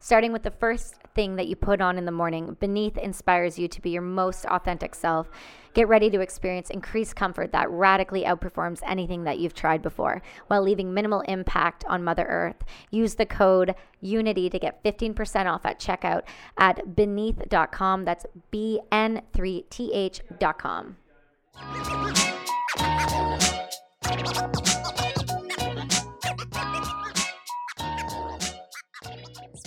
starting with the first thing that you put on in the morning. BN3TH inspires you to be your most authentic self. Get ready to experience increased comfort that radically outperforms anything that you've tried before while leaving minimal impact on Mother Earth. Use the code UNITY to get 15% off at checkout at beneath.com. That's B N 3 T H.com.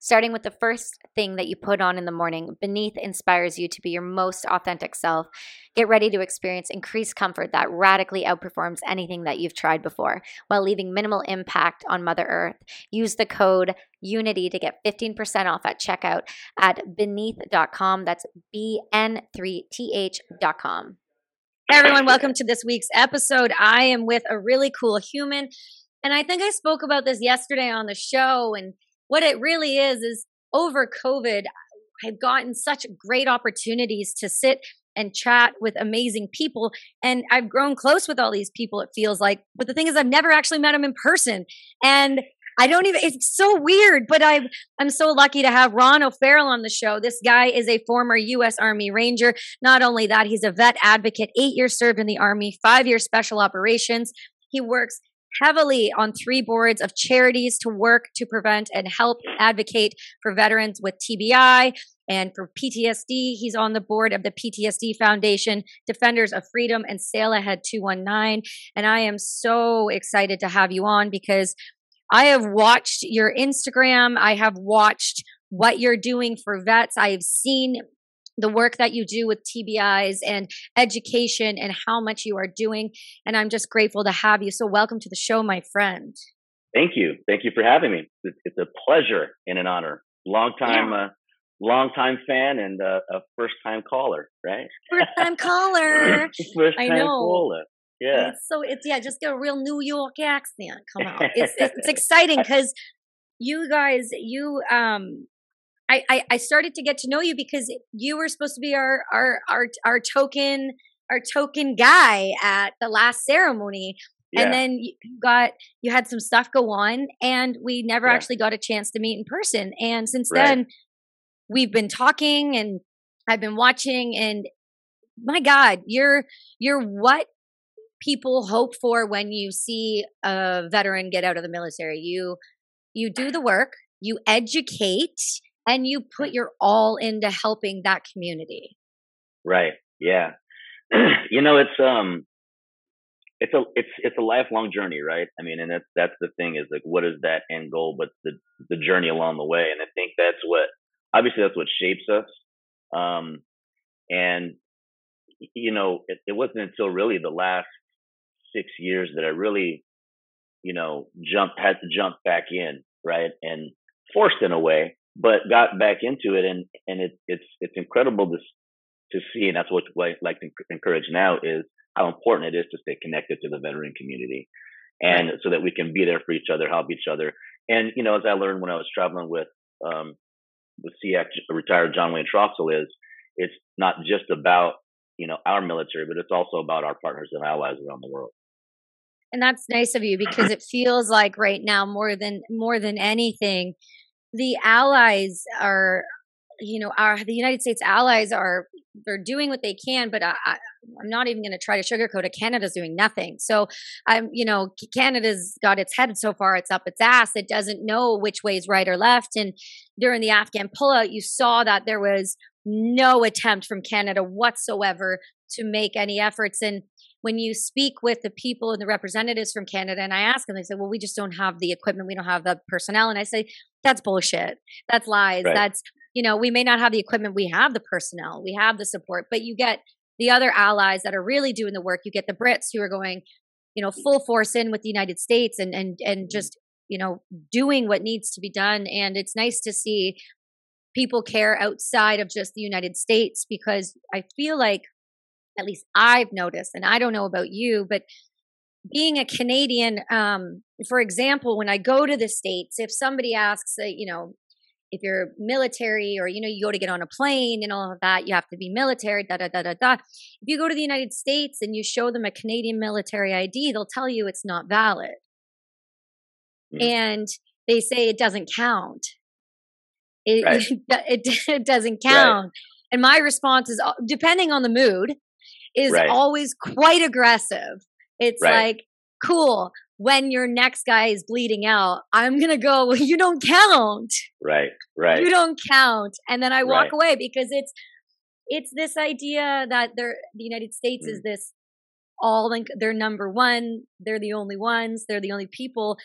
starting with the first thing that you put on in the morning. BN3TH inspires you to be your most authentic self. Get ready to experience increased comfort that radically outperforms anything that you've tried before while leaving minimal impact on Mother Earth. Use the code UNITY to get 15% off at checkout at beneath.com. That's B N 3 T H.com. Hey everyone, welcome to this week's episode. I am with a really cool human. And I think I spoke about this yesterday on the show and what it really is is over COVID, I've gotten such great opportunities to sit and chat with amazing people. And I've grown close with all these people, it feels like. But the thing is, I've never actually met them in person. And I don't even, it's so weird, but i I'm so lucky to have Ron O'Farrell on the show. This guy is a former U.S. Army Ranger. Not only that, he's a vet advocate, eight years served in the Army, five years special operations. He works heavily on three boards of charities to work to prevent and help advocate for veterans with TBI and for PTSD. He's on the board of the PTSD Foundation, Defenders of Freedom, and Sail Ahead 219. And I am so excited to have you on because I have watched your Instagram. I have watched what you're doing for vets. I have seen the work that you do with TBIs and education and how much you are doing. And I'm just grateful to have you. So, welcome to the show, my friend. Thank you. Thank you for having me. It's a pleasure and an honor. Long time, yeah. uh, long time fan and uh, a first time caller, right? First time caller. first time I know. caller. Yeah. It's so it's yeah, just get a real New York accent come out. It's it's exciting because you guys, you um I, I, I started to get to know you because you were supposed to be our our our our token our token guy at the last ceremony. Yeah. And then you got you had some stuff go on and we never yeah. actually got a chance to meet in person. And since right. then we've been talking and I've been watching and my God, you're you're what people hope for when you see a veteran get out of the military. You you do the work, you educate, and you put your all into helping that community. Right. Yeah. you know, it's um it's a it's it's a lifelong journey, right? I mean, and that's that's the thing is like what is that end goal, but the the journey along the way. And I think that's what obviously that's what shapes us. Um and you know, it, it wasn't until really the last six years that I really, you know, jumped had to jump back in, right? And forced in a way, but got back into it, and and it, it's it's incredible to to see, and that's what I like to encourage now is how important it is to stay connected to the veteran community, and so that we can be there for each other, help each other, and you know, as I learned when I was traveling with um, with SEAC retired John Wayne Troxell is it's not just about you know our military, but it's also about our partners and allies around the world. And that's nice of you because it feels like right now more than more than anything, the allies are you know our the united states allies are they're doing what they can but I, i'm not even going to try to sugarcoat it. Canada's doing nothing. So i'm you know canada's got its head so far it's up its ass. It doesn't know which way is right or left. And during the afghan pullout you saw that there was no attempt from canada whatsoever to make any efforts. And when you speak with the people and the representatives from Canada, and I ask them, they say, well, we just don't have the equipment, we don't have the personnel. And I say, that's bullshit. That's lies. Right. That's, you know, we may not have the equipment, we have the personnel, we have the support, but you get the other allies that are really doing the work. You get the Brits who are going, you know, full force in with the United States and and and mm-hmm. just you know doing what needs to be done. And it's nice to see people care outside of just the United States because I feel like at least I've noticed, and I don't know about you, but being a Canadian, um, for example, when I go to the States, if somebody asks, uh, you know, if you're military or, you know, you go to get on a plane and all of that, you have to be military, da da da da da. If you go to the United States and you show them a Canadian military ID, they'll tell you it's not valid. Mm. And they say it doesn't count. It, right. it, it, doesn't count. Right. And my response is, uh, depending on the mood, is right. always quite aggressive. It's right. like, cool. When your next guy is bleeding out, I'm going to go, well, you don't count. Right, right. You don't count. And then I walk right. away because it's, it's this idea that they're, the United States mm. is this all, they're number one. They're the only ones. They're the only people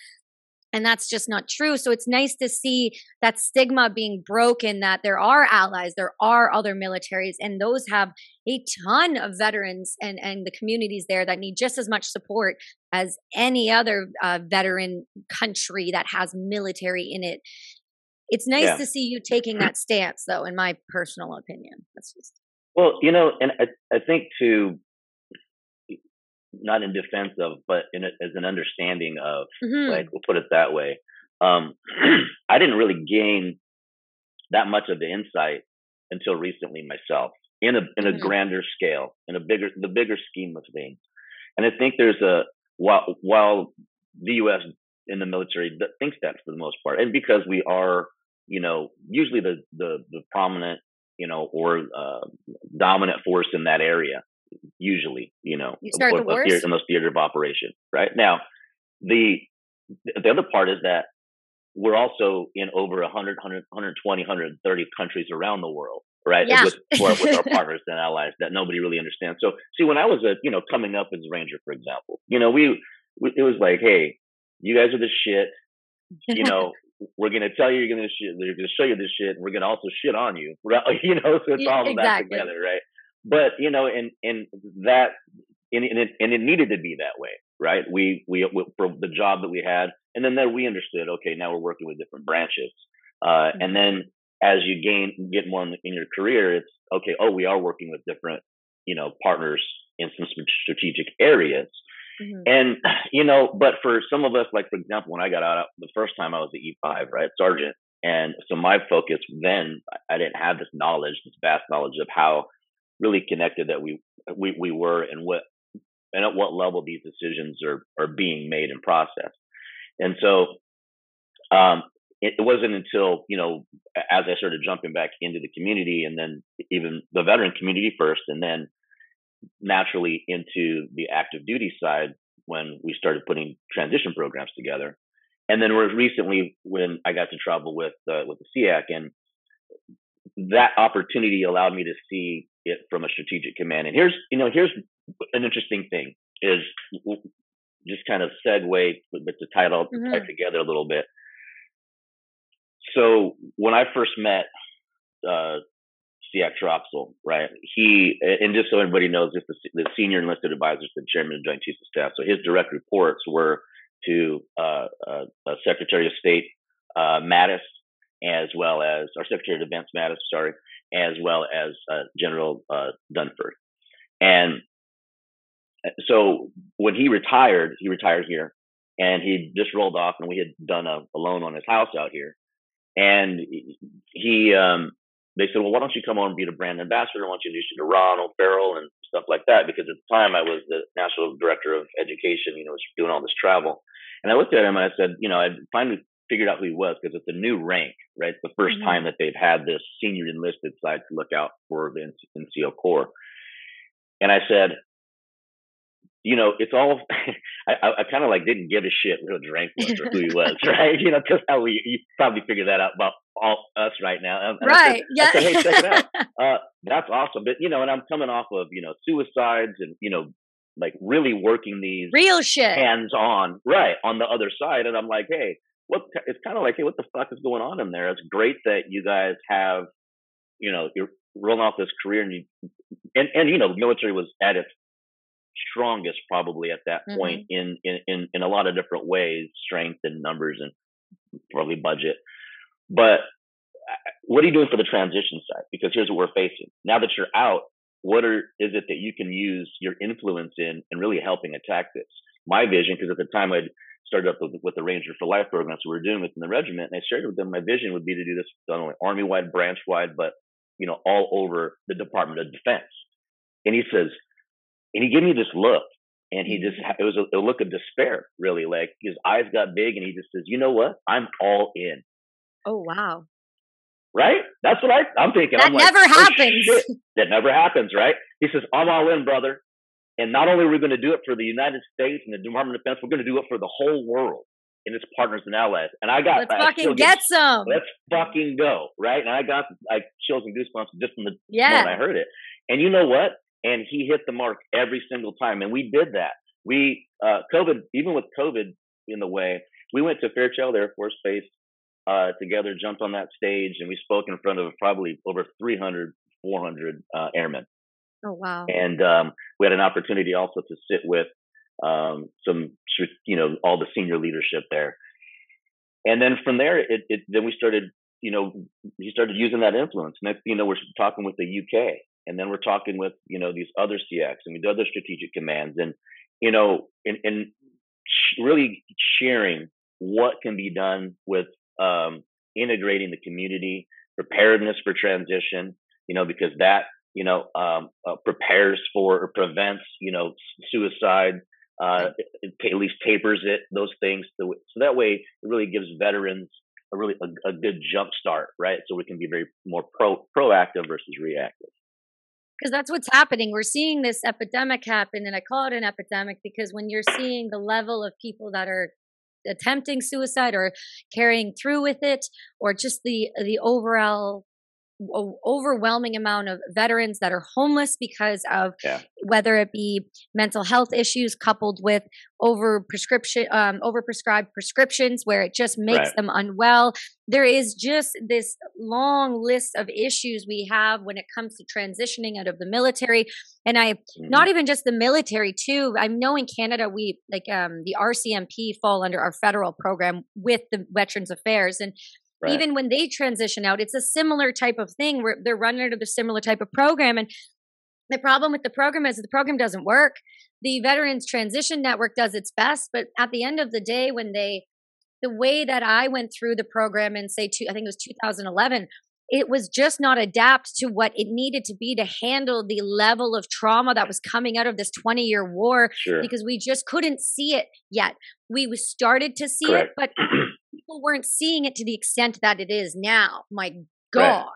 and that's just not true. So it's nice to see that stigma being broken that there are allies there are other militaries and those have a ton of veterans and and the communities there that need just as much support as any other uh, veteran country that has military in it. It's nice yeah. to see you taking that stance though in my personal opinion. That's just well you know and i, I think to not in defense of, but in a, as an understanding of, mm-hmm. like we'll put it that way. Um, I didn't really gain that much of the insight until recently myself, in a in a mm-hmm. grander scale, in a bigger the bigger scheme of things. And I think there's a while while the U.S. in the military thinks that for the most part, and because we are, you know, usually the the, the prominent, you know, or uh, dominant force in that area usually, you know, you start the in those theater of operation. Right now, the the other part is that we're also in over 100, 100 120, 130 countries around the world, right? Yeah. With, with our partners and allies that nobody really understands. So, see, when I was a, you know, coming up as a ranger, for example, you know, we, we it was like, hey, you guys are the shit. You know, we're gonna tell you you're gonna shit. They're gonna show you this shit. And we're gonna also shit on you. Right? You know, so it's all exactly. that together, right? But you know, and and that and, and it and it needed to be that way, right? We we, we for the job that we had, and then then we understood. Okay, now we're working with different branches, uh, mm-hmm. and then as you gain get more in, the, in your career, it's okay. Oh, we are working with different you know partners in some strategic areas. Mm-hmm. And you know, but for some of us, like for example, when I got out the first time, I was at E5, right, sergeant, and so my focus then, I didn't have this knowledge, this vast knowledge of how really connected that we we we were and what and at what level these decisions are are being made and processed. And so um, it, wasn't until you know as I started jumping back into the community and then even the veteran community first, and then naturally into the active duty side when we started putting transition programs together. And then was recently when I got to travel with uh, with the SEAC and that opportunity allowed me to see it from a strategic command. And here's, you know, here's an interesting thing is just kind of segue, but to tie it all mm-hmm. tie together a little bit. So when I first met uh, SEAC Troxell, right? He and just so everybody knows, this the, the senior enlisted advisor to the chairman of the Joint Chiefs of Staff. So his direct reports were to uh, uh, uh Secretary of State uh, Mattis as well as our Secretary of Defense Mattis, sorry, as well as uh, General uh, Dunford. And so when he retired, he retired here, and he just rolled off, and we had done a, a loan on his house out here. And he, um, they said, well, why don't you come on and be the brand ambassador? I want you to introduce you to Ron O'Farrell and stuff like that. Because at the time I was the national director of education, you know, was doing all this travel. And I looked at him and I said, you know, I finally figured out who he was because it's a new rank, right? It's the 1st mm-hmm. time that they've had this senior enlisted side to look out for the NCO Corps. And I said, you know, it's all. I, I kind of like didn't give a shit what his rank was or who he was, right? You know, because how we you probably figure that out about all us right now. And right. I said, yeah. I said, hey, check it out. Uh, that's awesome. But you know, and I'm coming off of you know suicides and you know like really working these real shit hands on right on the other side, and I'm like, hey, what? It's kind of like, hey, what the fuck is going on in there? It's great that you guys have, you know, you're rolling off this career and you and and you know, the military was at its strongest probably at that mm-hmm. point in, in in in a lot of different ways, strength and numbers and probably budget. But what are you doing for the transition side? Because here's what we're facing. Now that you're out, what are, is it that you can use your influence in and really helping attack this? My vision, because at the time I'd started up with, with, the Ranger for Life program, so we were doing within the regiment, and I shared with them my vision would be to do this not only army wide, branch wide, but you know all over the Department of Defense. And he says, and he gave me this look, and he just it was a, a look of despair, really, like his eyes got big, and he just says, "You know what? I'm all in." Oh wow! right? That's what I, I'm thinking. That I'm never like, happens. Oh, that never happens, right? He says, I'm all in, brother. And not only are we going to do it for the United States and the Department of Defense, we're going to do it for the whole world and its partners and allies. And I got, let's I fucking get, some. Let's fucking go, right? And I got like chills and goosebumps just from the yeah. moment I heard it. And you know what? And he hit the mark every single time. And we did that. We, uh, COVID, even with COVID in the way, we went to Fairchild Air Force Base uh, together, jumped on that stage, and we spoke in front of probably over 300, 400 uh, airmen. Oh wow! And um, we had an opportunity also to sit with um, some, you know, all the senior leadership there. And then from there, it, it then we started, you know, he started using that influence. Next, you know, we're talking with the UK, and then we're talking with, you know, these other CX and do other strategic commands, and you know, and, and really sharing what can be done with um, integrating the community, preparedness for transition, you know, because that, you know, um, uh, prepares for or prevents, you know, suicide, uh, at least tapers it, those things. So, so that way it really gives veterans a really a, a good jump start, right? So we can be very more pro proactive versus reactive because that's what's happening. We're seeing this epidemic happen, and I call it an epidemic because when you're seeing the level of people that are attempting suicide or carrying through with it or just the the overall overwhelming amount of veterans that are homeless because of yeah. whether it be mental health issues coupled with over prescription um, over prescribed prescriptions where it just makes right. them unwell there is just this long list of issues we have when it comes to transitioning out of the military and i mm-hmm. not even just the military too i know in canada we like um, the rcmp fall under our federal program with the veterans affairs and Right. Even when they transition out, it's a similar type of thing where they're running under the similar type of program. And the problem with the program is the program doesn't work. The Veterans Transition Network does its best, but at the end of the day, when they, the way that I went through the program in say, two, I think it was 2011, it was just not adapt to what it needed to be to handle the level of trauma that was coming out of this 20 year war sure. because we just couldn't see it yet. We started to see Correct. it, but people weren't seeing it to the extent that it is now. My God. Right.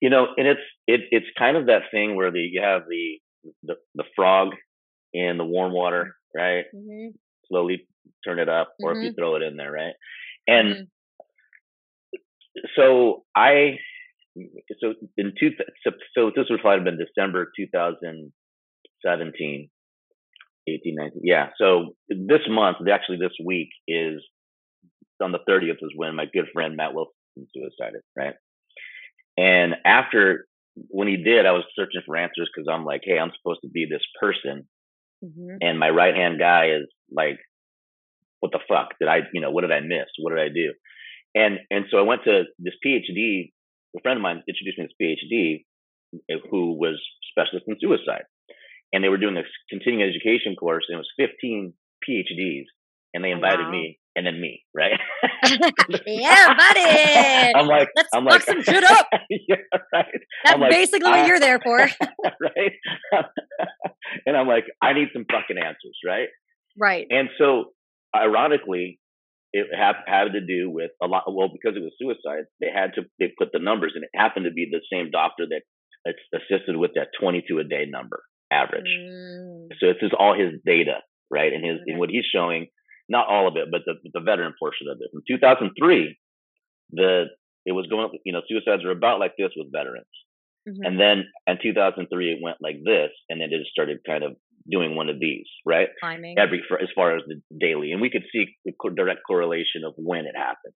You know, and it's it, it's kind of that thing where the you have the the, the frog in the warm water, right? Mm-hmm. Slowly turn it up, or mm-hmm. if you mm-hmm. throw it in there, right? And mm-hmm so I so in two so, so this would probably have been December 2017, 18, 19. Yeah. So this month, actually this week is on the 30th was when my good friend Matt Wilson suicided, right? And after when he did, I was searching for answers because I'm like, hey, I'm supposed to be this person, mm-hmm. and my right hand guy is like, what the fuck did I, you know, what did I miss? What did I do? And and so I went to this PhD. A friend of mine introduced me to this PhD eh, who was specialist in suicide, and they were doing this continuing education course, and it was 15 PhDs, and they invited wow. me and then me, right? yeah, buddy. I'm like, let's I'm fuck like, some shit up. yeah, right. That's like, basically what you're there for, right? and I'm like, I need some fucking answers, right? Right. And so, ironically, it had, had to do with a lot. Well, because it was suicide, they had to they put the numbers, and it happened to be the same doctor that assisted with that 22 a day number average. Mm. So this is all his data, right? And his okay. and what he's showing, not all of it, but the the veteran portion of it. From 2003, the it was going, you know, suicides are about like this with veterans. Mm-hmm. And then in 2003, it went like this, and then it just started kind of doing one of these, right? Climbing. Every for, as far as the daily, and we could see the direct correlation of when it happened.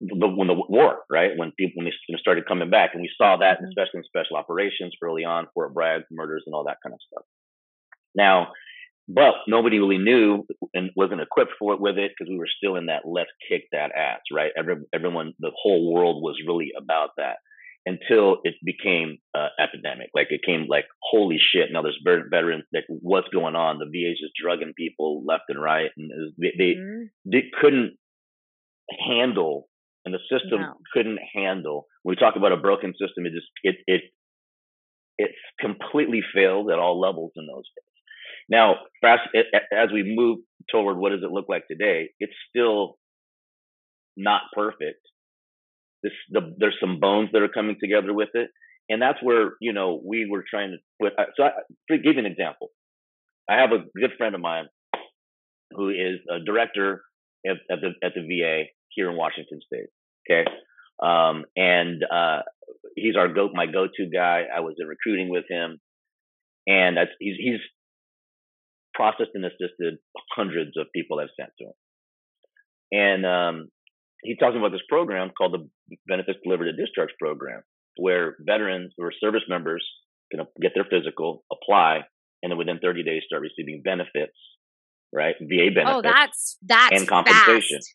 The, when the war, right? When people when they started coming back, and we saw that, mm-hmm. especially in special operations early on, Fort Bragg murders and all that kind of stuff. Now, but nobody really knew and wasn't equipped for it with it because we were still in that let's kick that ass, right? Every, everyone, the whole world was really about that until it became uh, epidemic. Like it came like holy shit. Now there's veterans. Like what's going on? The VA's just drugging people left and right, and they they, mm-hmm. they couldn't handle, and the system no. couldn't handle. When we talk about a broken system, it just it it it's completely failed at all levels in those days. Now, fast as we move toward what does it look like today, it's still not perfect. This, the, there's some bones that are coming together with it, and that's where you know we were trying to put. Uh, so, I, to give you an example, I have a good friend of mine who is a director at, at the at the VA here in Washington State. Okay, um, and uh, he's our go my go to guy. I was in recruiting with him, and he's he's processed and assisted hundreds of people that have sent to him. And um, he talks about this program called the Benefits Delivered at Discharge Program, where veterans or service members can get their physical, apply, and then within 30 days start receiving benefits, right? VA benefits. Oh, that's that's and compensation. Fast.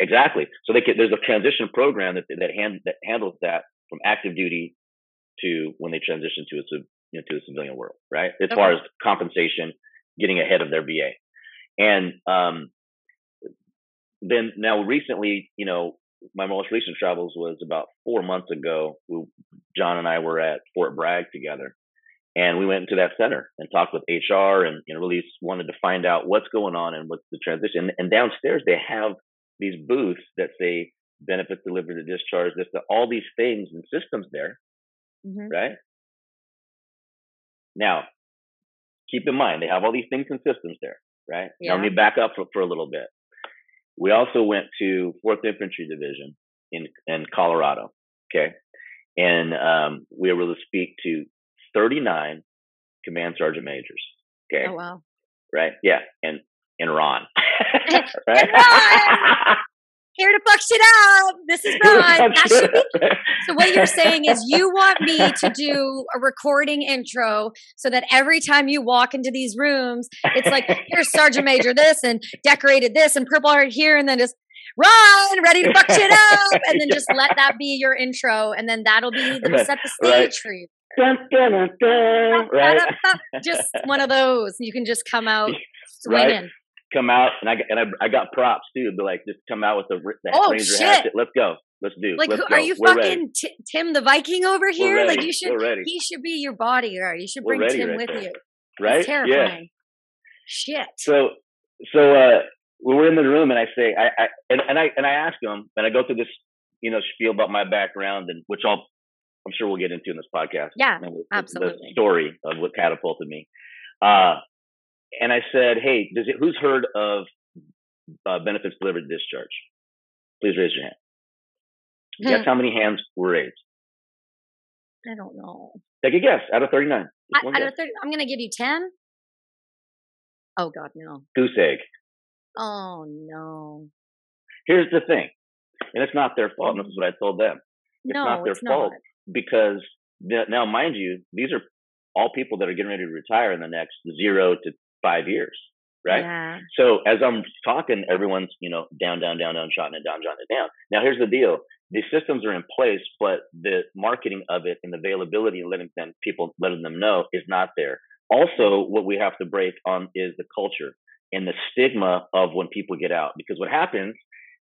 Exactly. So they can, there's a transition program that that, hand, that handles that from active duty to when they transition to a you know, to the civilian world, right? As okay. far as compensation, getting ahead of their VA. And um, then now recently, you know, my most recent travels was about four months ago. We, John and I were at Fort Bragg together, and we went into that center and talked with HR and you know, really wanted to find out what's going on and what's the transition. And downstairs they have these booths that say benefits delivered to discharge, this, all these things and systems there, mm-hmm. right? Now, keep in mind, they have all these things and systems there, right? Yeah. Now, let me back up for, for a little bit. We also went to 4th Infantry Division in, in Colorado, okay? And um, we were able to speak to 39 command sergeant majors, okay? Oh, wow. Right? Yeah. And, and Ron. right? Ron! here to fuck shit up. This is Ron. so what you're saying is you want me to do a recording intro so that every time you walk into these rooms, it's like here's Sergeant Major this and decorated this and purple heart here, and then just run, ready to fuck shit up, and then just let that be your intro, and then that'll be the, set the stage right. for you. Dun, dun, dun, right? Just one of those. You can just come out swinging. Right? Come out and I and I, I got props too. Be like, just come out with the, the oh, Ranger shit. hatchet. Let's go. Let's do. Like, Let's are you We're fucking t- Tim the Viking over here? Like, you should. He should be your bodyguard. You should bring Tim right with there. you. Right? It's terrifying. Yeah. Shit. So, so uh, we were in the room, and I say, I, I and, and I and I ask him, and I go through this, you know, spiel about my background, and which I'll, I'm sure we'll get into in this podcast. Yeah, you know, absolutely. The story of what catapulted me. Uh, and I said, "Hey, does it? Who's heard of uh, benefits delivered discharge? Please raise your hand. Guess how many hands were raised? I don't know. Take a guess. Out of thirty-nine. I, out guess. of 30, I'm going to give you ten. Oh God, no. Goose egg. Oh no. Here's the thing, and it's not their fault. And this is what I told them. It's no, not their it's fault not. because now, mind you, these are all people that are getting ready to retire in the next zero to five years, right? Yeah. So as I'm talking, everyone's, you know, down, down, down, down, shotting it down, jotting it down. Now here's the deal. The systems are in place, but the marketing of it and the availability and letting them people letting them know is not there. Also, what we have to break on is the culture and the stigma of when people get out. Because what happens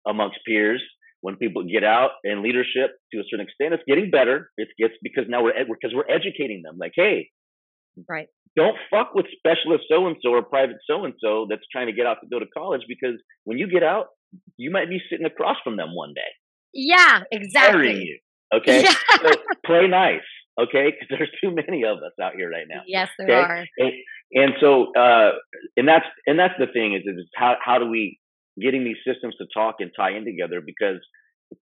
amongst peers when people get out in leadership to a certain extent, it's getting better. It gets because now we're because we're educating them. Like, hey, right, don't fuck with specialist so and so or private so and so that's trying to get out to go to college because when you get out, you might be sitting across from them one day. Yeah, exactly. You, okay, yeah. so play nice. Okay, because there's too many of us out here right now. Yes, there okay? are. And, and so, uh, and that's and that's the thing is, is how how do we getting these systems to talk and tie in together because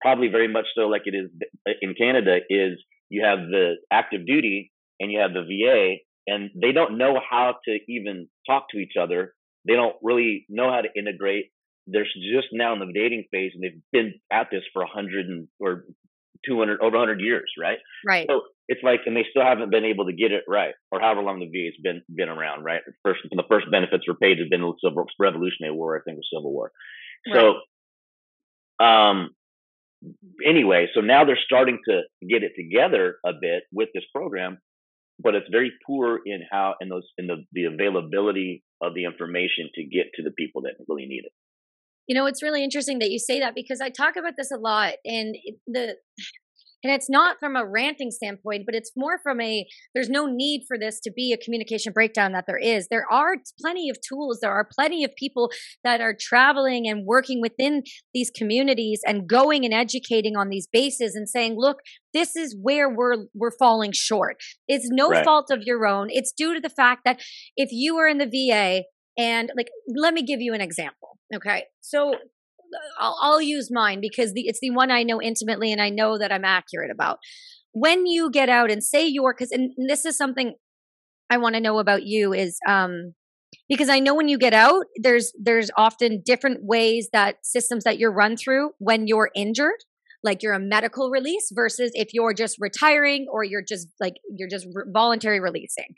probably very much so like it is in Canada is you have the active duty, and you have the VA, and they don't know how to even talk to each other. They don't really know how to integrate. They're just now in the dating phase, and they've been at this for a hundred or 200 over 100 years, right? Right. So it's like, and they still haven't been able to get it right, or however long the VA's been been around, right? First, the first benefits were paid has been the Civil Revolutionary War, I think, the Civil War. So, right. um, anyway, so now they're starting to get it together a bit with this program, but it's very poor in how in those in the the availability of the information to get to the people that really need it. You know, it's really interesting that you say that because I talk about this a lot and the and it's not from a ranting standpoint, but it's more from a there's no need for this to be a communication breakdown that there is. There are plenty of tools, there are plenty of people that are traveling and working within these communities and going and educating on these bases and saying, look, this is where we're we're falling short. It's no right. fault of your own. It's due to the fact that if you are in the VA and like let me give you an example. Okay. So I'll, I'll use mine because the, it's the one I know intimately and I know that I'm accurate about. When you get out and say you're, because, and this is something I want to know about you is, um, because I know when you get out, there's there's often different ways that systems that you're run through when you're injured, like you're a medical release versus if you're just retiring or you're just like you're just voluntary releasing.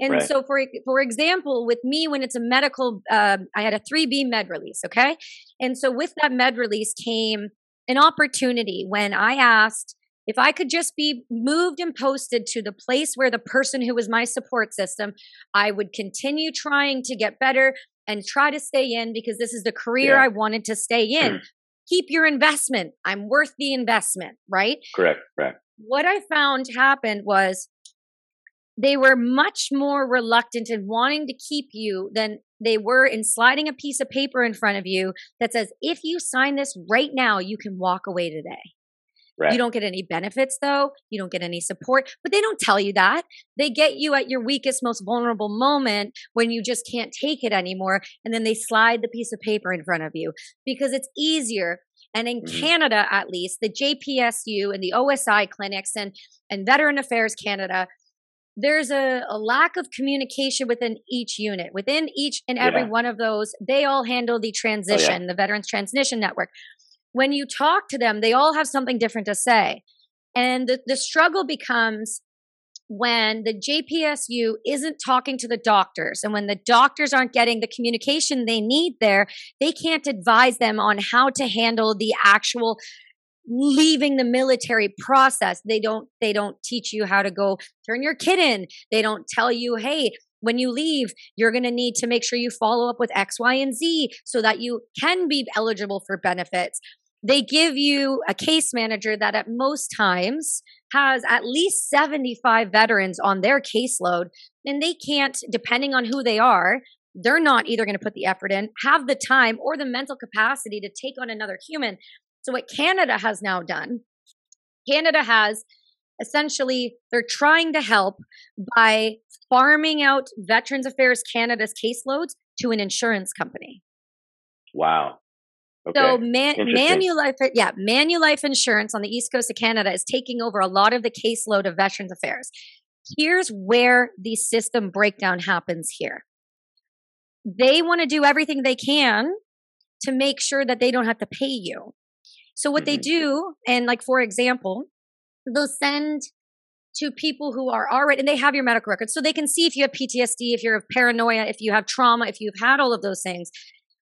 And right. so, for for example, with me, when it's a medical, uh, I had a 3B med release, okay? And so, with that med release came an opportunity when I asked if I could just be moved and posted to the place where the person who was my support system, I would continue trying to get better and try to stay in because this is the career yeah. I wanted to stay in. Keep your investment. I'm worth the investment, right? Correct, correct. What I found happened was they were much more reluctant in wanting to keep you than they were in sliding a piece of paper in front of you that says, if you sign this right now, you can walk away today. Right. You don't get any benefits though. You don't get any support, but they don't tell you that. They get you at your weakest, most vulnerable moment when you just can't take it anymore. And then they slide the piece of paper in front of you because it's easier. And in mm-hmm. Canada, at least, the JPSU and the OSI clinics and, and Veteran Affairs Canada there's a, a, lack of communication within each unit. Within each and every yeah. one of those, they all handle the transition, oh, yeah. the Veterans Transition Network. When you talk to them, they all have something different to say. And the, the struggle becomes when the JPSU isn't talking to the doctors and when the doctors aren't getting the communication they need there, they can't advise them on how to handle the actual leaving the military process. They don't they don't teach you how to go turn your kid in. They don't tell you hey when you leave you're going to need to make sure you follow up with x y and z so that you can be eligible for benefits. They give you a case manager that at most times has at least 75 veterans on their caseload and they can't depending on who they are they're not either going to put the effort in have the time or the mental capacity to take on another human so, what Canada has now done, Canada has essentially, they're trying to help by farming out Veterans Affairs Canada's caseloads to an insurance company. Wow. Okay. So man, Manulife, yeah, Manulife Insurance on the east coast of Canada is taking over a lot of the caseload of Veterans Affairs. Here's where the system breakdown happens here. They want to do everything they can to make sure that they don't have to pay you. So what mm-hmm. they do, and like for example, they'll send to people who are already, and they have your medical records, so they can see if you have PTSD, if you're of paranoia, if you have trauma, if you've had all of those things.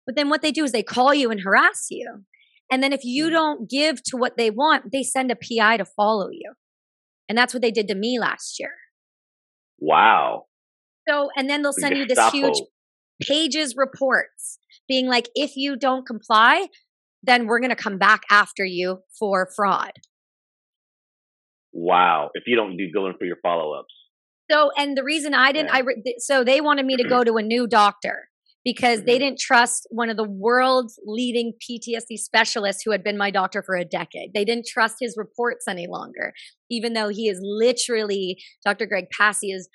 But then what they do is they call you and harass you. And then if you mm. don't give to what they want, they send a PI to follow you. And that's what they did to me last year. Wow. So, and then they'll send you this huge pages reports being like, if you don't comply, then we're going to come back after you for fraud. Wow. If you don't do in for your follow ups. So, and the reason I didn't, yeah. I, so they wanted me to go to a new doctor because mm-hmm. they didn't trust one of the world's leading PTSD specialists who had been my doctor for a decade. They didn't trust his reports any longer, even though he is literally, Dr. Greg Passey is,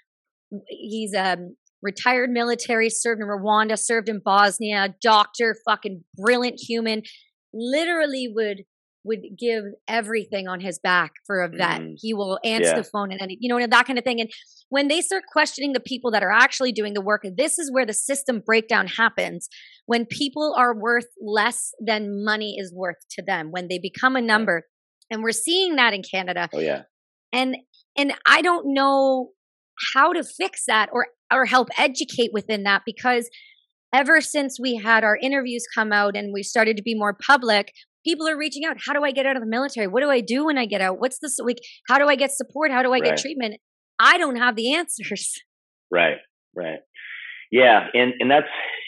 he's a um, retired military, served in Rwanda, served in Bosnia, doctor, fucking brilliant human literally would would give everything on his back for a vet. Mhm. He will answer Yeah. the phone and any, you know, and that kind of thing. And when they start questioning the people that are actually doing the work, this is where the system breakdown happens. When people are worth less than money is worth to them, when they become a number. And we're seeing that in Canada. Oh yeah. And and I don't know how to fix that or or help educate within that because ever since we had our interviews come out and we started to be more public people are reaching out how do i get out of the military what do i do when i get out what's this like how do i get support how do i Right. get treatment i don't have the answers Right, right. Yeah, and and that's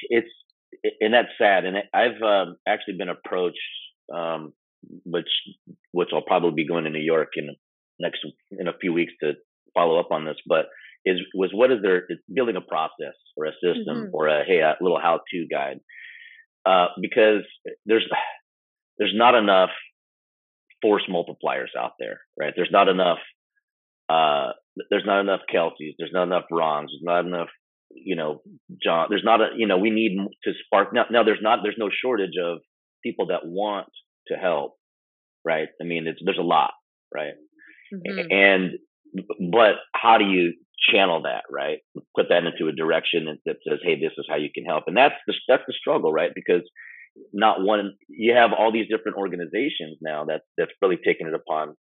it's and that's sad. And I've um, actually been approached, um, which which I'll probably be going to New York in next in a few weeks to follow up on this. But is was what is there? It's building a process or a system Mhm. or a hey a little how to guide, uh, because there's there's not enough force multipliers out there, right? There's not enough uh, there's not enough Kelseys, there's not enough Rons, there's not enough, you know, John. There's not a, you know, we need to spark. Now, now there's not, there's no shortage of people that want to help, right? I mean, it's there's a lot, right? Mhm. And but how do you channel that, right? Put that into a direction that- that says, hey, this is how you can help, and that's the that's the struggle, right? Because not one, you have all these different organizations now that that's really taking it upon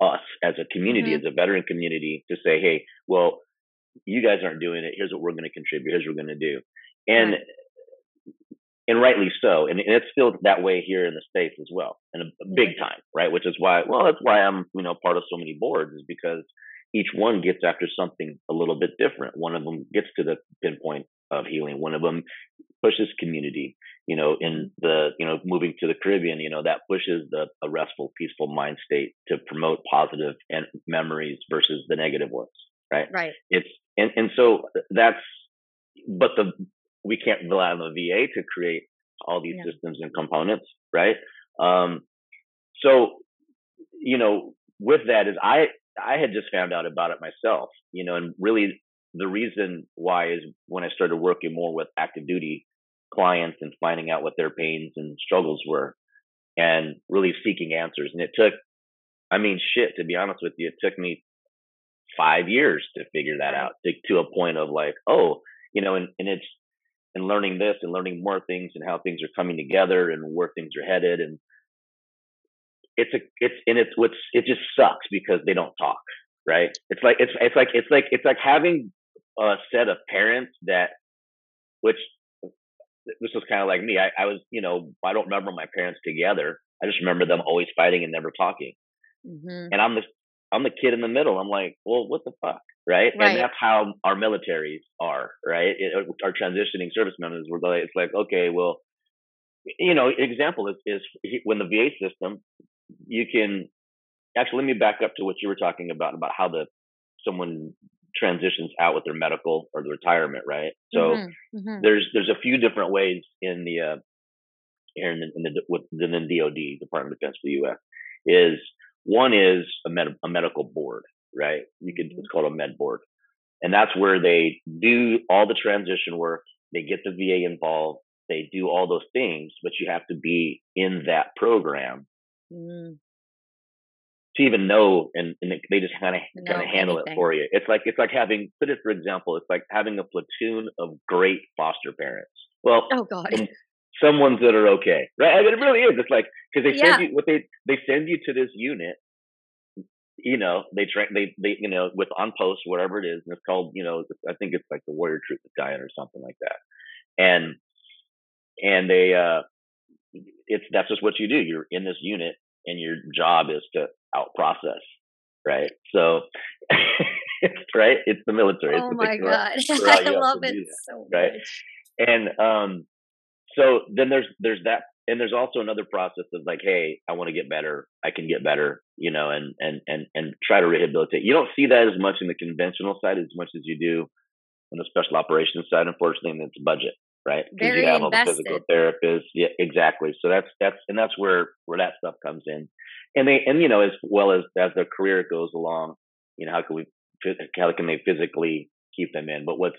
us as a community, Mhm. as a veteran community, to say, hey, well, you guys aren't doing it. Here's what we're going to contribute. Here's what we're going to do, and Right. and rightly so. And, and it's still that way here in the states as well, and a, a big time, right? Which is why, well, that's why I'm you know part of so many boards is because each one gets after something a little bit different. One of them gets to the pinpoint of healing. One of them pushes community. You know, in the you know moving to the Caribbean, you know that pushes the a restful, peaceful mind state to promote positive and memories versus the negative ones, right? right It's and and so that's but the we can't rely on the VA to create all these Yeah. systems and components, right? Um, so you know, with that is I I had just found out about it myself, you know, and really the reason why is when I started working more with active duty clients and finding out what their pains and struggles were and really seeking answers. And it took, I mean, shit, to be honest with you, it took me five years to figure that out to, to a point of like, oh, you know, and, and it's, and learning this and learning more things and how things are coming together and where things are headed. And it's a, it's, and it's what's, it just sucks because they don't talk, right? It's like, it's, it's like, it's like, it's like having a set of parents that, which this was kind of like me. I, I was, you know, I don't remember my parents together. I just remember them always fighting and never talking. Mhm. And I'm the, I'm the kid in the middle. I'm like, well, what the fuck, right? Right. And that's how our militaries are, right? It, our transitioning service members were like, it's like, okay, well, you know, example is is when the VA system, you can actually let me back up to what you were talking about about how the someone transitions out with their medical or the retirement, right? So Mhm. Mhm. there's there's a few different ways in the uh, here in the, in the within the DoD Department of Defense for the U.S. is one is a med a medical board, right? You could Mhm. it's called a med board, and that's where they do all the transition work. They get the VA involved. They do all those things, but you have to be in that program Mm. to even know, and, and they just kind of kind of handle anything. it for you. It's like it's like having put it for example, it's like having a platoon of great foster parents. Well, oh god some ones that are okay, right? I mean, it really is. It's like because they Yeah. send you what they they send you to this unit. You know, they train they they you know with on post whatever it is, and it's called you know I think it's like the Warrior Truth Battalion or something like that, and and they uh it's that's just what you do. You're in this unit, and your job is to out process, right? So, right? It's the military. It's oh the my god i love it that, so right? much and um so then there's there's that and there's also another process of like hey i want to get better i can get better you know and and and and try to rehabilitate you don't see that as much in the conventional side as much as you do on the special operations side unfortunately and it's budget right? Because Very you have all the physical invested. therapists. Yeah exactly. So that's that's and that's where where that stuff comes in. And they and you know as well as as their career goes along you know how can we how can they physically keep them in? But what's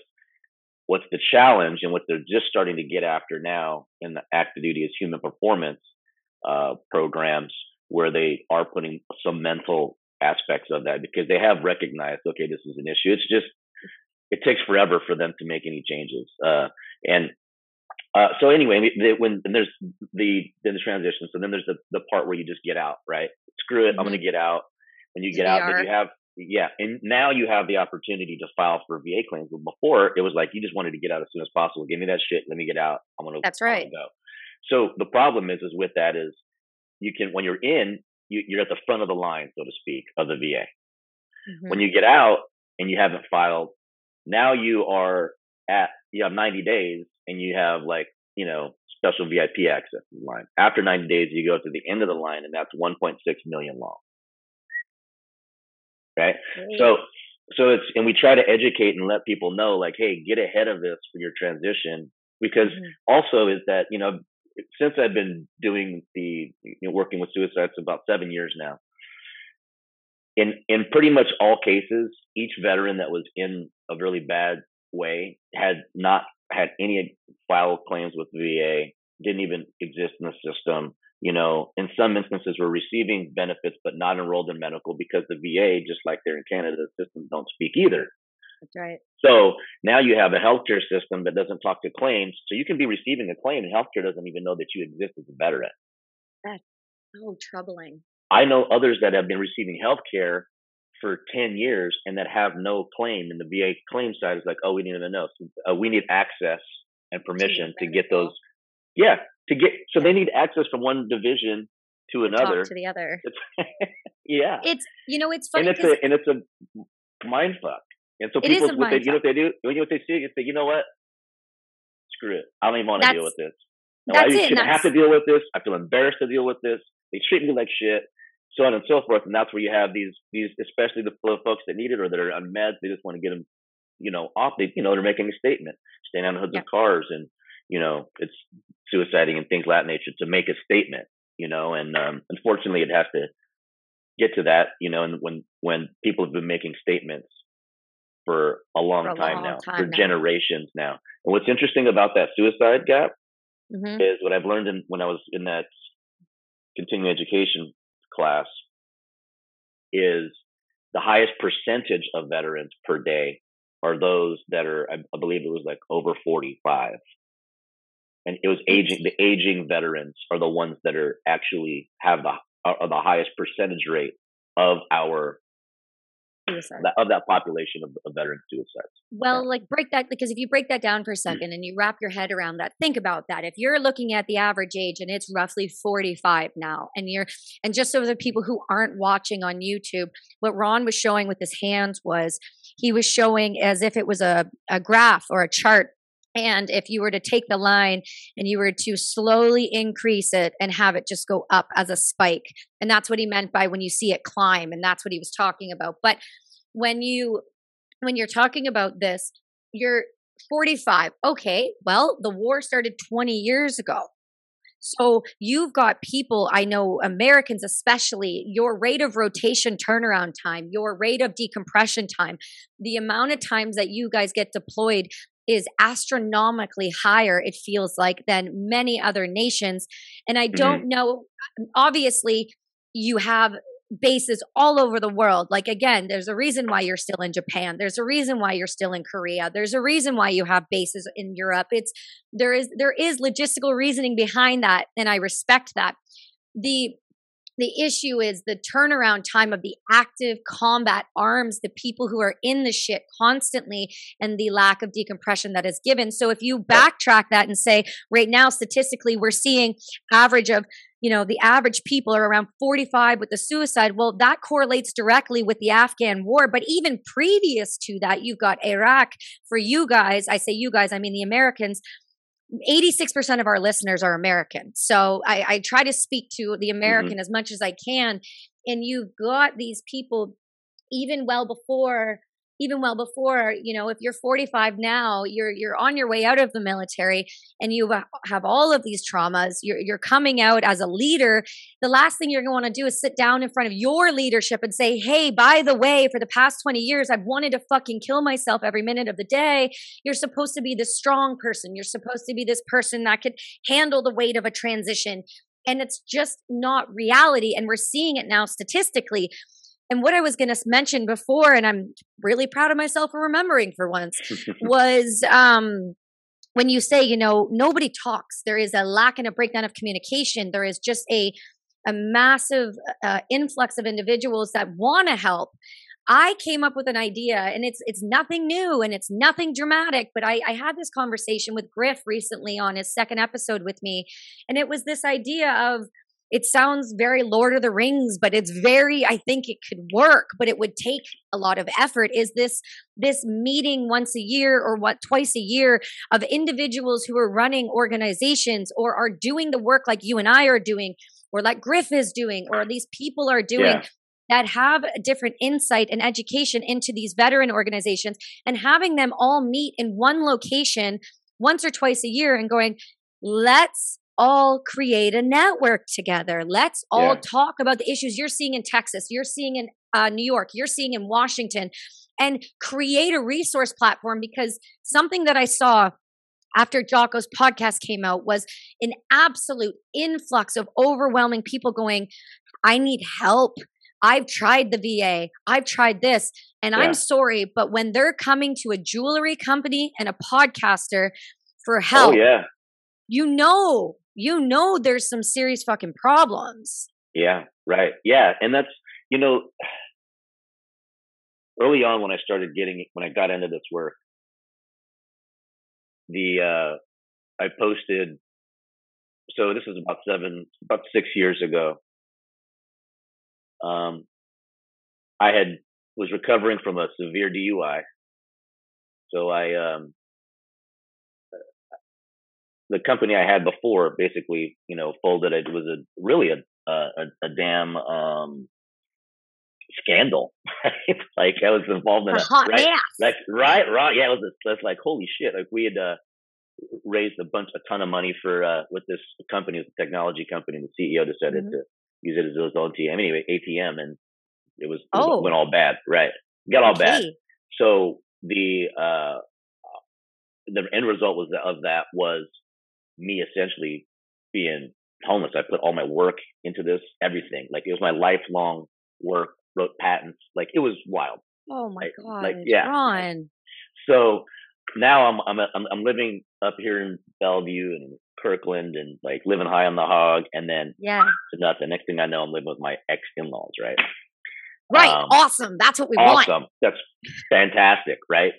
what's the challenge and what they're just starting to get after now in the active duty is human performance uh, programs where they are putting some mental aspects of that because they have recognized, okay, this is an issue. It's just, it takes forever for them to make any changes. Uh, and uh, so anyway, when there's the then the transition, so then there's the the part where you just get out, right? Screw it, mm-hmm. I'm going to get out. When you get out, then you have yeah, and now you have the opportunity to file for VA claims. But before it was like you just wanted to get out as soon as possible. Give me that shit. Let me get out. I'm gonna. That's right. Go. So the problem is, is with that is you can when you're in, you, you're at the front of the line, so to speak, of the VA. Mm-hmm. When you get out and you haven't filed, now you are at you have 90 days and you have like you know special VIP access line. After 90 days, you go to the end of the line, and that's 1.6 million long right? So so it's and we try to educate and let people know like, hey, get ahead of this for your transition because mm-hmm. also is that you know since I've been doing the you know, working with suicides about seven years now. In in pretty much all cases, each veteran that was in a really bad way had not had any file claims with VA, didn't even exist in the system, you know, in some instances were receiving benefits but not enrolled in medical because the VA, just like they're in Canada, the systems don't speak either. That's right. So now you have a healthcare system that doesn't talk to claims. So you can be receiving a claim and healthcare doesn't even know that you exist as a veteran. That's so troubling. I know others that have been receiving healthcare for 10 years and that have no claim and the VA claim side is like, oh, we need to know. So, uh, we need access and permission to get those. Yeah, to get so they need access from one division to another to the other. yeah, it's you know it's funny and it's a and it's a mind fuck. And so people, what they, you know what they do? You know what they see? They say, you know what? Screw it. I don't even want to deal with this. No, I shouldn't have to deal with this. I feel embarrassed to deal with this. They treat me like shit, so on and so forth. And that's where you have these, these, especially the folks that need it or that are on meds. They just want to get them, you know, off. They, you know, they're making a statement, staying on the hoods yeah. of cars, and you know, it's suiciding and things of that nature to make a statement, you know, and um, unfortunately it has to get to that, you know, and when, when people have been making statements for a long for a time long now, time for now. generations now. And what's interesting about that suicide gap mm-hmm. is what I've learned in, when I was in that continuing education class is the highest percentage of veterans per day are those that are, I, believe it was like over 45 and it was aging the aging veterans are the ones that are actually have the are the highest percentage rate of our Suicide. of that population of, of veteran suicides. Well, yeah. like break that because if you break that down for a 2nd mm-hmm. and you wrap your head around that, think about that. If you're looking at the average age and it's roughly 45 now, and you're and just so the people who aren't watching on YouTube, what Ron was showing with his hands was he was showing as if it was a, a graph or a chart and if you were to take the line and you were to slowly increase it and have it just go up as a spike, and that's what he meant by when you see it climb, and that's what he was talking about. But when you when you're talking about this, you're 45. Okay, well, the war started 20 years ago. So you've got people, I know Americans especially, your rate of rotation turnaround time, your rate of decompression time, the amount of times that you guys get deployed is astronomically higher, it feels like, than many other nations. And I don't mm-hmm. know, obviously, you have bases all over the world. Like again, there's a reason why you're still in Japan. There's a reason why you're still in Korea. There's a reason why you have bases in Europe. It's there is there is logistical reasoning behind that and I respect that. The the issue is the turnaround time of the active combat arms, the people who are in the shit constantly, and the lack of decompression that is given. So if you backtrack that and say, right now, statistically, we're seeing average of you know the average people are around 45 with the suicide well that correlates directly with the afghan war. But even previous to that you've got iraq. For you guys i say you guys i mean the americans 86% of our listeners are American. So I, I try to speak to the. American mm-hmm. as much as I can. And you've got these people even well before even well before you know if you're 45 now you're you're on your way out of the military and you have all of these traumas you're you're coming out as a leader the last thing you're going to want to do is sit down in front of your leadership and say hey by the way for the past 20 years I've wanted to fucking kill myself every minute of the day you're supposed to be this strong person you're supposed to be this person that could handle the weight of a transition and it's just not reality. And we're seeing it now statistically. And what I was going to mention before, and I'm really proud of myself for remembering for once, was um, when you say, you know, nobody talks. There is a lack and a breakdown of communication. There is just a a massive uh, influx of individuals that want to help. I came up with an idea, and it's it's nothing new and it's nothing dramatic. But I, I had this conversation with Griff recently on his second episode with me, and it was this idea of it sounds very Lord of the Rings, but it's very, I think it could work, but it would take a lot of effort. Is this this meeting once a year or what twice a year of individuals who are running organizations or are doing the work like you and I are doing, or like Griff is doing, or these people are doing. Yeah. That have a different insight and education into these veteran organizations and having them all meet in one location once or twice a year and going, let's all create a network together. Let's all yeah. talk about the issues you're seeing in Texas, you're seeing in uh, New York, you're seeing in Washington, and create a resource platform because something that I saw after Jocko's podcast came out was an absolute influx of overwhelming people going, I need help. I've tried the VA. I've tried this. And yeah. I'm sorry, but when they're coming to a jewelry company and a podcaster for oh, help, oh, yeah. you know you know there's some serious fucking problems. Yeah, right. Yeah, and that's you know early on when I started getting when I got into this work, the uh I posted so this is about seven about six years ago. Um I had was recovering from a severe DUI. So I um the company I had before basically, you know, folded. It was a really a a, a damn um, scandal. like I was involved in a, a hot right, mess. Like, right, right. Yeah, it was. Like holy shit. Like we had uh, raised a bunch, a ton of money for uh, with this company, a technology company. And the CEO decided mm-hmm. to use it as his own ATM. Anyway, ATM, and it was, it oh. went all bad. Right, got all okay. bad. So the uh, the end result was of that was me essentially being homeless. I put all my work into this, everything. Like it was my lifelong work, wrote patents. Like it was wild. Oh my like, god! Like yeah. Ron. So now I'm I'm I'm I'm living up here in Bellevue and Kirkland and like living high on the hog, and then yeah, to nothing. Next thing I know, I'm living with my ex in laws. Right. Right. Um, awesome. That's what we awesome. want. Awesome. That's fantastic. Right.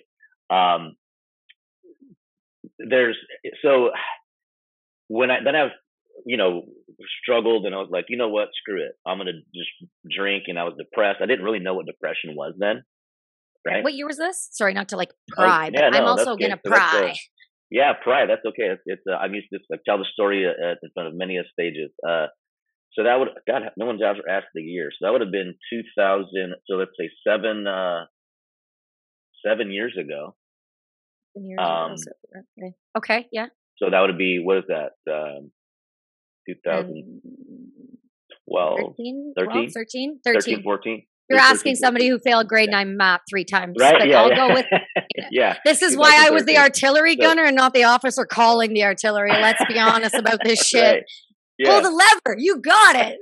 Um. There's so when I then I've you know struggled and I was like, you know what, screw it, I'm gonna just drink. And I was depressed. I didn't really know what depression was then. Right. What year was this? Sorry, not to like pry, oh, yeah, but no, I'm also gonna so pry. yeah, pry. That's okay. It's, it's uh, I'm used to like, tell the story uh, in front of many stages. Uh, so that would God, no one's ever asked the year. So that would have been 2000. So let's say seven, uh, seven years ago. Years um, ago. Okay. Yeah. So that would be what is that? Um, 2012, 13, 13, 13, 13, 14. You're asking somebody who failed grade nine math three times. Right. Yeah, I'll yeah. go with. yeah. This is why I was the artillery gunner and not the officer calling the artillery. Let's be honest about this shit. Right. Yeah. Pull the lever. You got it.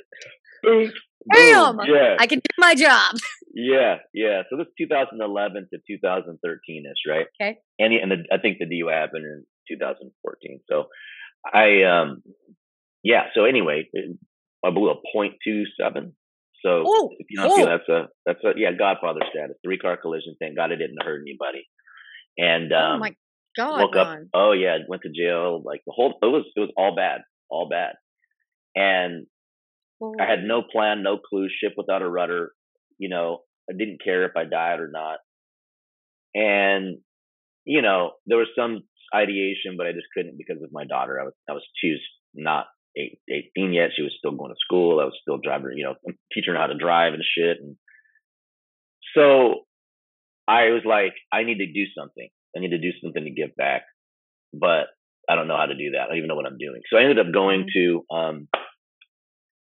Boom. Bam. Yeah. I can do my job. Yeah, yeah. So this 2011 to 2013 ish, right? Okay. And, and the, I think the DUI happened in 2014. So I, um, yeah. So anyway, I blew a point two seven. So Ooh, if you don't feel that's a that's a yeah Godfather status, three car collision. Thank God it didn't hurt anybody. And oh um, oh my God, woke up. Oh yeah, went to jail. Like the whole it was it was all bad, all bad. And oh. I had no plan, no clue. Ship without a rudder. You know, I didn't care if I died or not. And you know, there was some ideation, but I just couldn't because of my daughter. I was, I was, she was not eight, 18 yet. She was still going to school. I was still driving, you know, teaching her how to drive and shit. And so I was like, I need to do something. I need to do something to give back, but I don't know how to do that. I don't even know what I'm doing. So I ended up going mm-hmm. to, um,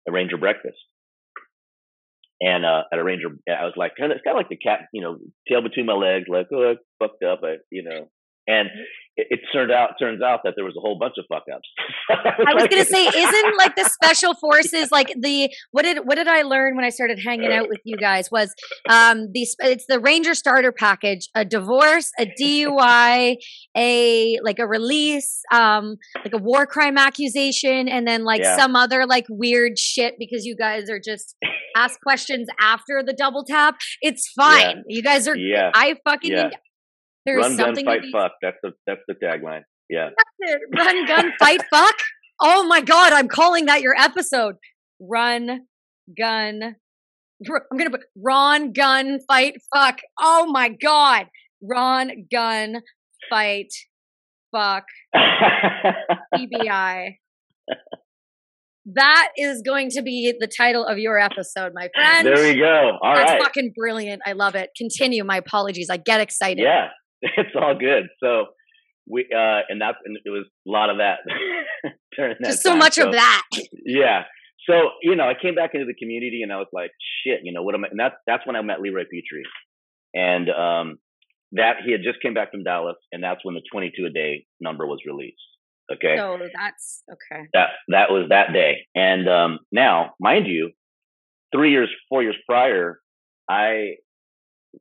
a ranger breakfast. And uh, at a ranger, I was like, kind of, it's kind of like the cat, you know, tail between my legs, like, oh, I fucked up. I, you know, And it, it, turned out turns out that there was a whole bunch of fuck ups. I was gonna say, isn't like the special forces like the what did what did I learn when I started hanging out with you guys was um these it's the Ranger starter package, a divorce, a DUI, a like a release, um like a war crime accusation, and then like yeah. some other like weird shit because you guys are just ask questions after the double tap. It's fine. Yeah. You guys are yeah. I fucking yeah. There's Run, something gun, fight, fuck. That's the that's the tagline. Yeah. Run, gun, fight, fuck. Oh my god, I'm calling that your episode. Run, gun. I'm gonna put Ron, gun, fight, fuck. Oh my god, Ron, gun, fight, fuck. EBI. That is going to be the title of your episode, my friend. There we go. All That's right. fucking brilliant. I love it. Continue. My apologies. I get excited. Yeah. it's all good. So we uh and that and it was a lot of that that just so time. much so, of that. Yeah. So you know i came back into the community and i was like shit you know what am i and that's that's when i met leroy Petrie, and um that he had just came back from dallas and that's when the 22 a day number was released okay? So that's okay. That that was that day. And um now mind you three years four years prior i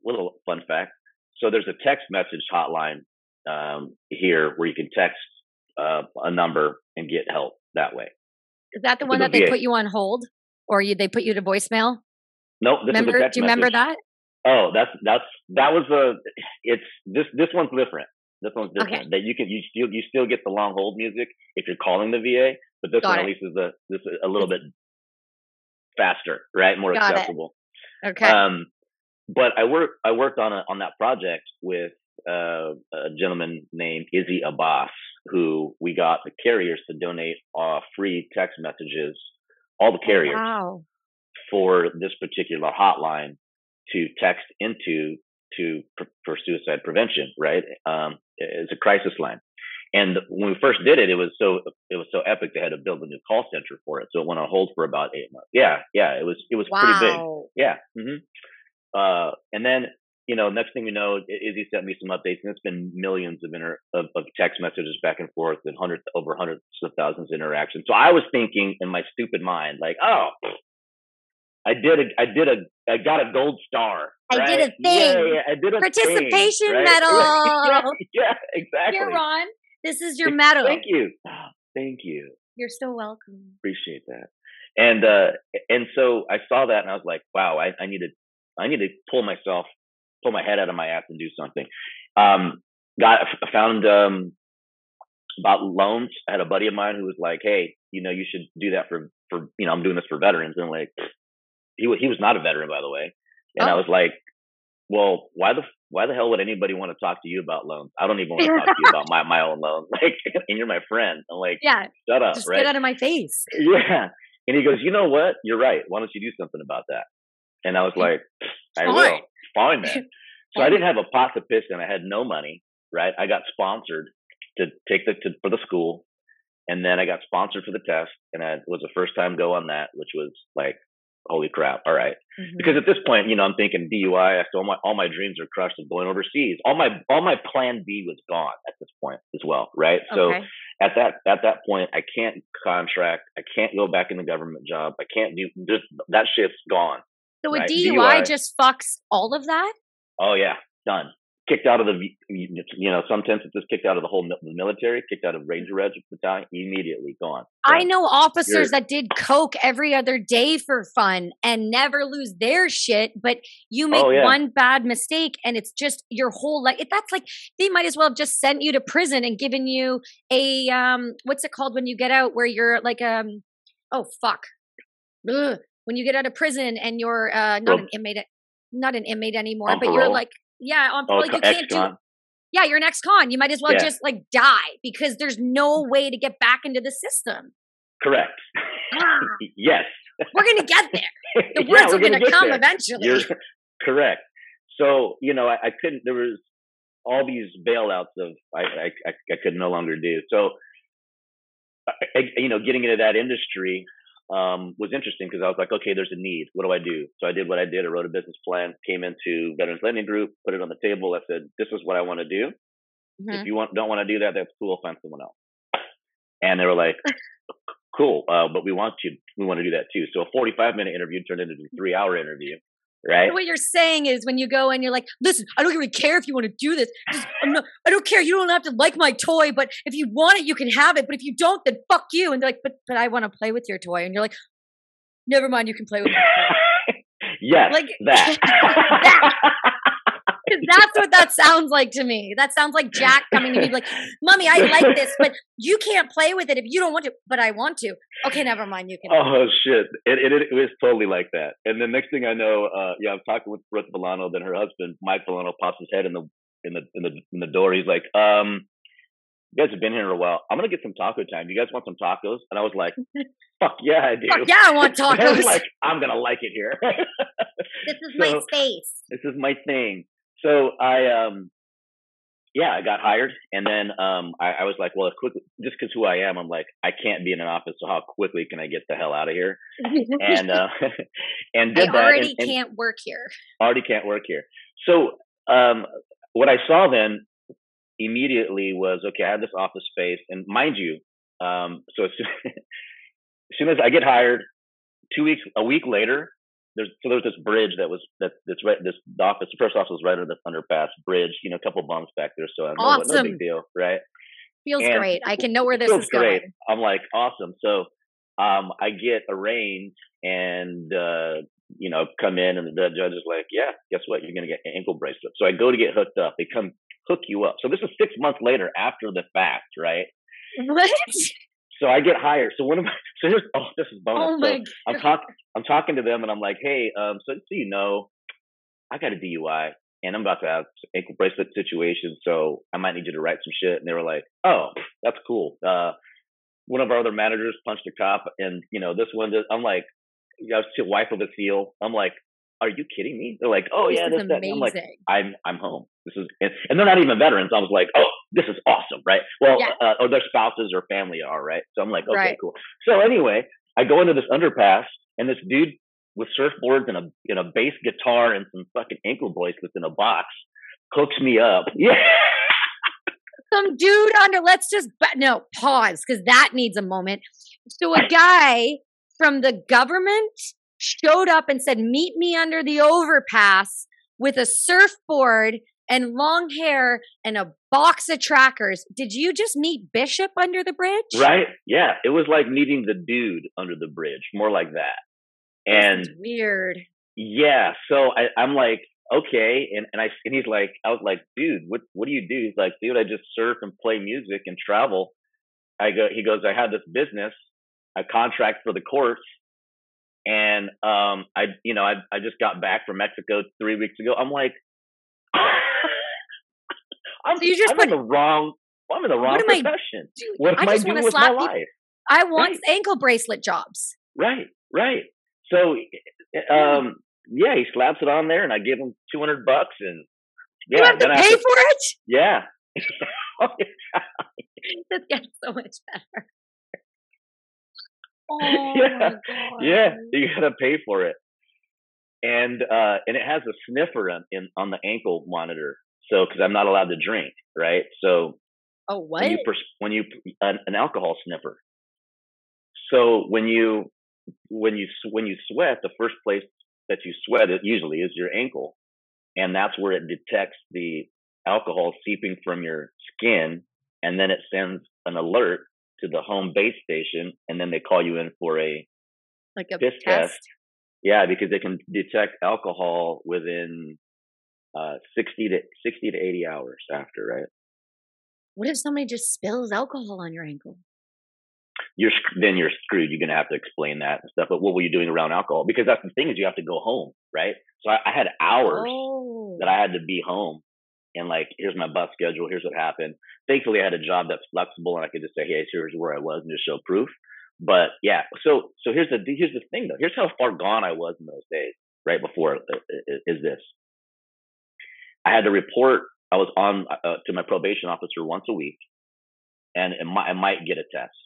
little fun fact so there's a text message hotline um, here where you can text uh, a number and get help that way. Is that the one that they put you on hold, or you, they put you to voicemail? No, nope, remember, Do you remember that? Oh, that's that's that was a. It's this this one's different. This one's different. Okay. That you can you still you still get the long hold music if you're calling the VA, but this Got one it. at least is a this is a little bit faster, right? More Got accessible. It. Okay. Um, but I worked I worked on a, on that project with uh, a gentleman named Izzy Abbas, who we got the carriers to donate uh, free text messages, all the oh, carriers, wow. for this particular hotline to text into to for suicide prevention. Right, um, it's a crisis line. And when we first did it, it was so it was so epic. They had to build a new call center for it, so it went on hold for about eight months. Yeah, yeah, it was it was wow. pretty big. Yeah, mm-hmm. Uh, and then you know, next thing we know, Izzy sent me some updates, and it's been millions of inter of, of text messages back and forth, and hundreds over hundreds of thousands of interactions. So I was thinking in my stupid mind, like, oh, I did a, I did a, I got a gold star. Right? I did a thing. Yeah, yeah, I did a participation thing, right? medal. yeah, yeah, exactly. Here, Ron, this is your medal. Thank you, thank you. You're so welcome. Appreciate that. And uh, and so I saw that, and I was like, wow, I, I need to, I need to pull myself pull my head out of my ass and do something. Um, got found um, about loans. I had a buddy of mine who was like, "Hey, you know, you should do that for for you know, I'm doing this for veterans." And like, he was he was not a veteran, by the way. And oh. I was like, "Well, why the why the hell would anybody want to talk to you about loans? I don't even want to talk to you about my my own loans. Like, and you're my friend. I'm like, yeah, shut up, just right? get out of my face. Yeah. And he goes, you know what? You're right. Why don't you do something about that? And I was like, I will fine man. So I didn't have a pot to piss in. I had no money, right? I got sponsored to take the to, for the school, and then I got sponsored for the test, and I was the first time go on that, which was like, holy crap! All right. mm-hmm. because at this point, you know, I'm thinking DUI. So all my all my dreams are crushed of going overseas. All my all my plan B was gone at this point as well, right? So okay. at that at that point, I can't contract. I can't go back in the government job. I can't do just that shit's gone. So a right? DUI, DUI just fucks all of that. Oh yeah, done. Kicked out of the, you know, sometimes some just kicked out of the whole military, kicked out of Ranger Regiment battalion, immediately gone. So I know officers that did coke every other day for fun and never lose their shit, but you make oh, yeah. one bad mistake and it's just your whole life. That's like they might as well have just sent you to prison and given you a um, what's it called when you get out where you're like um, oh fuck, Ugh when you get out of prison and you're uh, not well, an inmate, not an inmate anymore, but you're like, yeah, on parole, oh, you can't do. Yeah, you're an ex-con. You might as well yeah. just like die because there's no way to get back into the system. Correct. Ah, yes. We're gonna get there. The words yeah, are gonna, gonna come there. eventually. You're correct. So you know, I, I, couldn't. There was all these bailouts of I I, I could no longer do. So I, you know, getting into that industry, um, was interesting because I was like, okay, there's a need. What do I do? So I did what I did. I wrote a business plan, came into Veterans Lending Group, put it on the table. I said, this is what I want to do. Mm-hmm. If you want don't want to do that, that's cool. Find someone else. And they were like, cool, uh, but we want you, we want to do that too. So a 45 minute interview turned into a three hour interview. Right. What you're saying is when you go and you're like, listen, I don't really care if you want to do this. Just, not, I don't care. You don't have to like my toy, but if you want it, you can have it. But if you don't, then fuck you. And they're like, but but I want to play with your toy. And you're like, never mind, you can play with my toy. yes, like that. that. That's what that sounds like to me. That sounds like Jack coming to me like, "Mommy, I like this, but you can't play with it if you don't want to." But I want to. Okay, never mind. You can. Oh shit! It, it, it was totally like that. And the next thing I know, uh, yeah, I'm talking with Brooke Villano. Then her husband, Mike Villano, pops his head in the in the in the in the door. He's like, um, you guys have been here a while. I'm gonna get some taco time. You guys want some tacos? And I was like, fuck yeah, I do. Fuck yeah, I want tacos. I was like, I'm gonna like it here. this is so, my space. This is my thing. So I, um, yeah, I got hired, and then um, I, I was like, well, quickly, just because who I am, I'm like, I can't be in an office, so how quickly can I get the hell out of here? and uh, and did I that. already and, can't work here. Already can't work here. So um, what I saw then immediately was okay. I have this office space, and mind you, um, so as soon, as soon as I get hired, two weeks, a week later, there's so there's this bridge that was that that's right this office the first office was right under the underpass bridge you know a couple bumps back there so I'm awesome. no, no big deal right? Feels and great. I can know where this is great. going. I'm like awesome. So um I get arraigned and uh you know come in and the judge is like yeah guess what? You're gonna get ankle bracelet. So I go to get hooked up. They come hook you up. So this is six months later after the fact right? What so I get hired. So one of my so here's oh this is bonus. Oh so I'm talking I'm talking to them and I'm like, hey, um, so, so you know, I got a DUI and I'm about to have ankle bracelet situation, so I might need you to write some shit. And they were like, oh, that's cool. Uh, one of our other managers punched a cop, and you know this one. Does, I'm like, I was wife of his heel. I'm like, are you kidding me? They're like, oh yeah, this, that. I'm like, I'm I'm home. This is and, and, they're not even veterans. I was like, oh, this is awesome, right? Well, yeah. uh, or their spouses or family are, right? So I'm like, okay, right. cool. So anyway, I go into this underpass and this dude with surfboards and a and a bass guitar and some fucking ankle bracelets in a box hooks me up. Yeah. Some dude under. Let's just no pause because that needs a moment. So a guy from the government showed up and said, Meet me under the overpass with a surfboard and long hair and a box of trackers. Did you just meet Bishop under the bridge? Right. Yeah. It was like meeting the dude under the bridge, more like that. And weird. Yeah. So I, am like, okay. And, and I, and he's like, I was like, dude, what, what do you do? He's like, dude, I just surf and play music and travel. I go, he goes, I have this business, a contract for the courts and um, I, you know, I, I just got back from Mexico three weeks ago. I'm like, I'm, so you just I'm put, in the wrong. I'm in the wrong what profession. I, what am I, I doing with my life? I want right. ankle bracelet jobs. Right, right. So, um, yeah, he slaps it on there, and I give him two hundred bucks, and yeah, you have to pay for it. Yeah. this gets so much better. Oh yeah, yeah, you gotta pay for it, and uh, and it has a sniffer on, in on the ankle monitor. So because I'm not allowed to drink, right? So oh what when you, pers- when you an, an alcohol sniffer. So when you when you when you sweat, the first place that you sweat it usually is your ankle, and that's where it detects the alcohol seeping from your skin, and then it sends an alert to the home base station, and then they call you in for a like a piss test. test. Yeah, because they can detect alcohol within uh, sixty to sixty to eighty hours after, right? What if somebody just spills alcohol on your ankle? You're then you're screwed. You're gonna have to explain that and stuff. But what were you doing around alcohol? Because that's the thing is you have to go home, right? So I, I had hours oh. that I had to be home and like, here's my bus schedule, here's what happened. Thankfully, I had a job that's flexible, and I could just say, hey, here's where I was, and just show proof. But yeah, so so here's the here's the thing though. Here's how far gone I was in those days. Right before uh, is this, I had to report. I was on uh, to my probation officer once a week, and it might, I might get a test.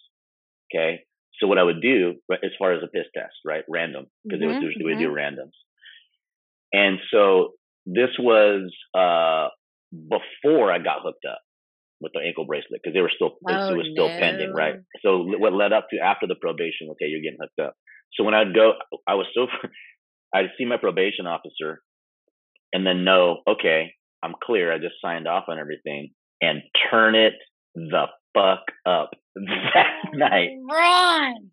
Okay, so what I would do as far as a piss test, right, random because mm-hmm, they would do, mm-hmm. do randoms, and so this was uh before I got hooked up. with the ankle bracelet because they were still Oh, it was still pending, right? So what led up to after the probation? Okay, you're getting hooked up. So when I'd go, I was so I'd see my probation officer, and then know, okay, I'm clear. I just signed off on everything, and turn it the fuck up that night Run.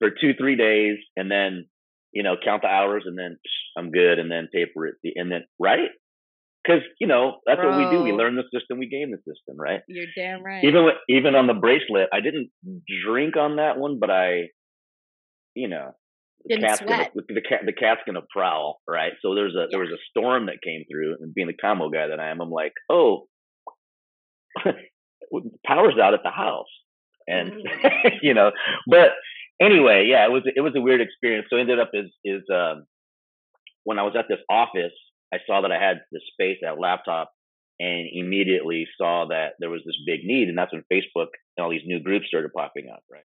for two three days, and then you know count the hours, and then psh, I'm good, and then taper it, and then right. Because you know that's what we do. We learn the system, we game the system, right? You're damn right. even with, even on the bracelet, I didn't drink on that one, but I, you know, the cat's gonna, sweat. the cat the cat's gonna prowl, right? So there's a there was a storm that came through, and being the combo guy that I am, I'm like, oh, power's out at the house, and you know, but anyway, yeah, it was it was a weird experience. So it ended up is is um, when I was at this office, I saw that I had the space, that laptop, and immediately saw that there was this big need, and that's when Facebook and all these new groups started popping up, right?